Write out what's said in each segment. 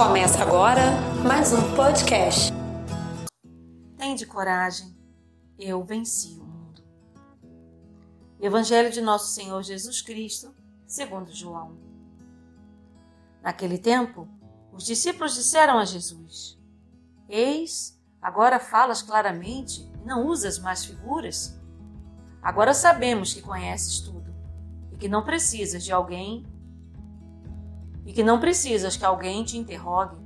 Começa agora mais um podcast. Tende coragem, eu venci o mundo. Evangelho de Nosso Senhor Jesus Cristo, segundo João. Naquele tempo, os discípulos disseram a Jesus: Eis, agora falas claramente não usas mais figuras? Agora sabemos que conheces tudo e que não precisas de alguém e que não precisas que alguém te interrogue.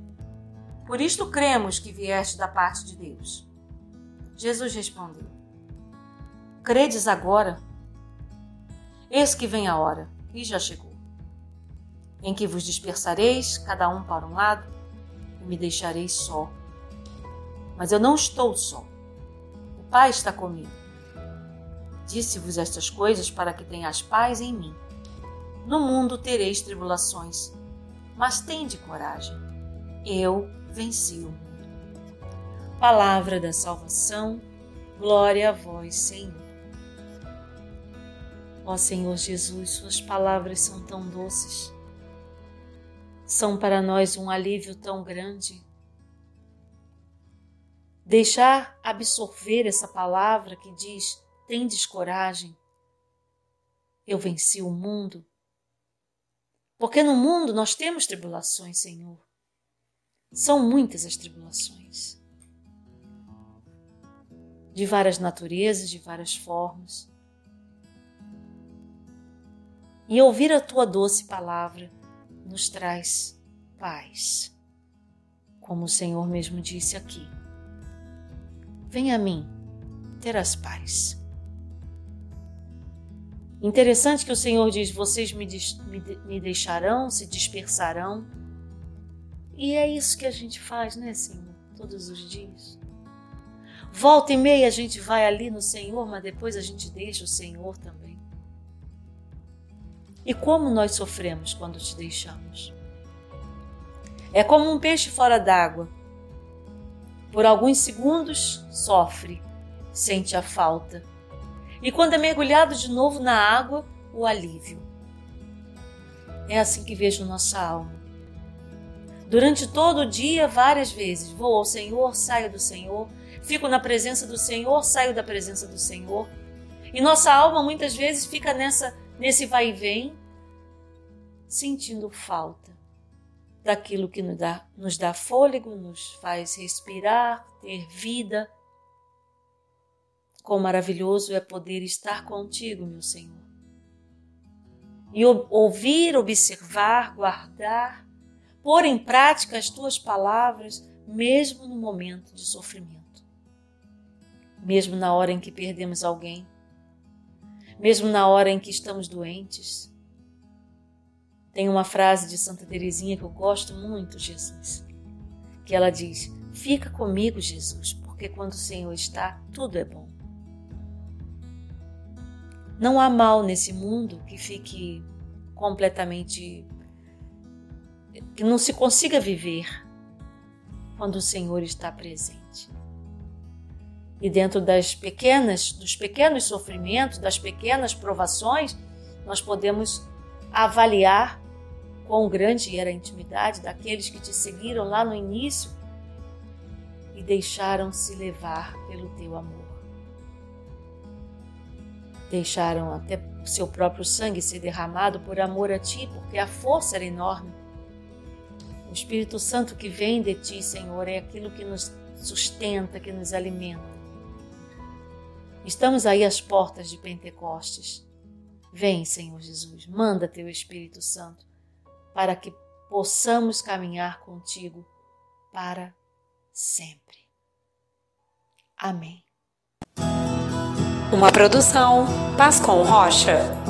Por isto cremos que vieste da parte de Deus. Jesus respondeu: Credes agora? Eis que vem a hora, e já chegou, em que vos dispersareis, cada um para um lado, e me deixareis só. Mas eu não estou só. O Pai está comigo. Disse-vos estas coisas para que tenhas paz em mim. No mundo tereis tribulações, mas tende coragem. Eu venci o mundo. Palavra da salvação, glória a vós, Senhor. Ó Senhor Jesus, Suas palavras são tão doces, são para nós um alívio tão grande. Deixar absorver essa palavra que diz: tendes coragem, eu venci o mundo porque no mundo nós temos tribulações, Senhor. São muitas as tribulações. De várias naturezas, de várias formas. E ouvir a tua doce palavra nos traz paz. Como o Senhor mesmo disse aqui. Venha a mim, terás paz. Interessante que o Senhor diz: vocês me, me, deixarão, se dispersarão. E é isso que a gente faz, né, Senhor? Todos os dias. Volta e meia a gente vai ali no Senhor, mas depois a gente deixa o Senhor também. E como nós sofremos quando te deixamos? É como um peixe fora d'água. Por alguns segundos sofre, sente a falta e quando é mergulhado de novo na água, o alívio. É assim que vejo nossa alma. Durante todo o dia, várias vezes, vou ao Senhor, saio do Senhor, fico na presença do Senhor, saio da presença do Senhor. E nossa alma muitas vezes fica nessa nesse vai e vem, sentindo falta daquilo que nos dá, nos dá fôlego, nos faz respirar, ter vida, Quão maravilhoso é poder estar contigo, meu Senhor. E ouvir, observar, guardar, pôr em prática as tuas palavras, mesmo no momento de sofrimento. Mesmo na hora em que perdemos alguém, mesmo na hora em que estamos doentes. Tem uma frase de Santa Teresinha que eu gosto muito, Jesus, que ela diz: "Fica comigo, Jesus, porque quando o Senhor está, tudo é bom". Não há mal nesse mundo que fique completamente. que não se consiga viver quando o Senhor está presente. E dentro das pequenas, dos pequenos sofrimentos, das pequenas provações, nós podemos avaliar quão grande era a intimidade daqueles que te seguiram lá no início e deixaram-se levar pelo teu amor deixaram até seu próprio sangue ser derramado por amor a ti, porque a força era enorme. O Espírito Santo que vem de ti, Senhor, é aquilo que nos sustenta, que nos alimenta. Estamos aí às portas de Pentecostes. Vem, Senhor Jesus, manda teu Espírito Santo para que possamos caminhar contigo para sempre. Amém. Uma produção Pascom Rocha.